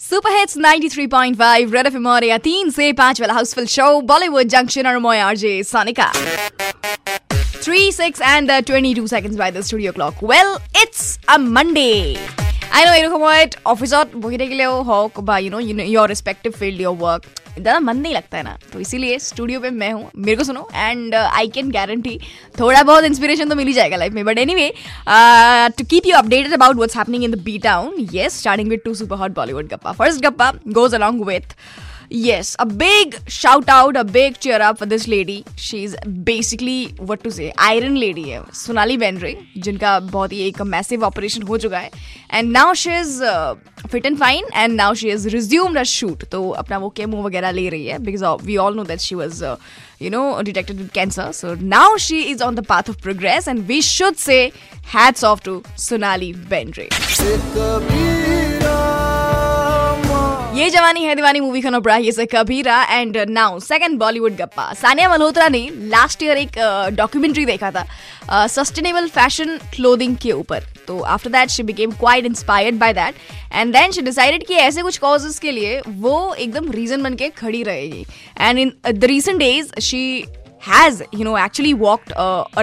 Super hits 93.5 Red FM और या तीन से पांच वाला हाउसफुल शो बॉलीवुड जंक्शन और मोय RJ Sonika 3 6 and uh, 22 seconds by the studio clock. Well, it's a Monday. I know এরকম সময়ত অফিসত বহি থাকিলেও হওক বা you know your respective field your work ज़्यादा मन नहीं लगता है ना। तो इसीलिए स्टूडियो पे मैं हूँ मेरे को सुनो एंड आई कैन गारंटी थोड़ा बहुत इंस्पिरेशन तो मिल ही जाएगा लाइफ में। But anyway to keep you updated about what's happening in the B town yes starting with two super hot Bollywood गप्पा फ़र्स्ट गप्पा goes along with Yes, a big shout out, a big cheer up for this lady. She's basically what to say, iron lady है। सोनाली बेंड्रे जिनका बहुत ही एक massive operation हो चुका है। And now she is fit and fine and now she is resumed a shoot तो अपना वो केमो वगैरह ले रही है because we all know that she was you know detected with cancer so now she is on the path of progress and we should say hats off to sonali bendre ये Jawaani Hai Deewani movie का नोबरा ये से कबीरा and now second Bollywood गप्पा। सानिया मल्होत्रा ने last year एक documentary देखा था सस्टेनेबल फ़ैशन क्लोदिंग के ऊपर। तो after that she became quite inspired by that and then she decided कि ऐसे कुछ कॉजेज के लिए वो एकदम रीजन बन के खड़ी रहेगी। And in the recent days she has you know actually walked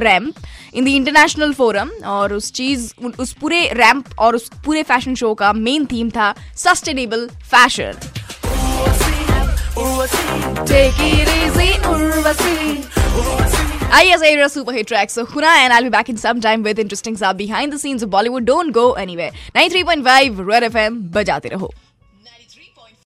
ramp in the international forum और उस चीज उस पूरे रैम्प और उस पूरे फैशन शो का मेन थीम था सस्टेनेबल फैशन आइए सही सुपर हिट ट्रैक सो खुना and I be back in some time with interesting सब behind the scenes of Bollywood don't go anywhere 93.5 red FM बजाते रहो